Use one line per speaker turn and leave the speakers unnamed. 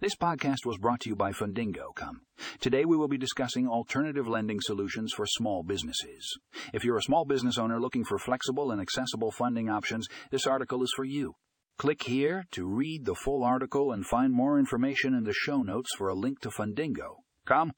This podcast was brought to you by Fundingo.com. Today we will be discussing alternative lending solutions for small businesses. If you're a small business owner looking for flexible and accessible funding options, this article is for you. Click here to read the full article and find more information in the show notes for a link to Fundingo.com.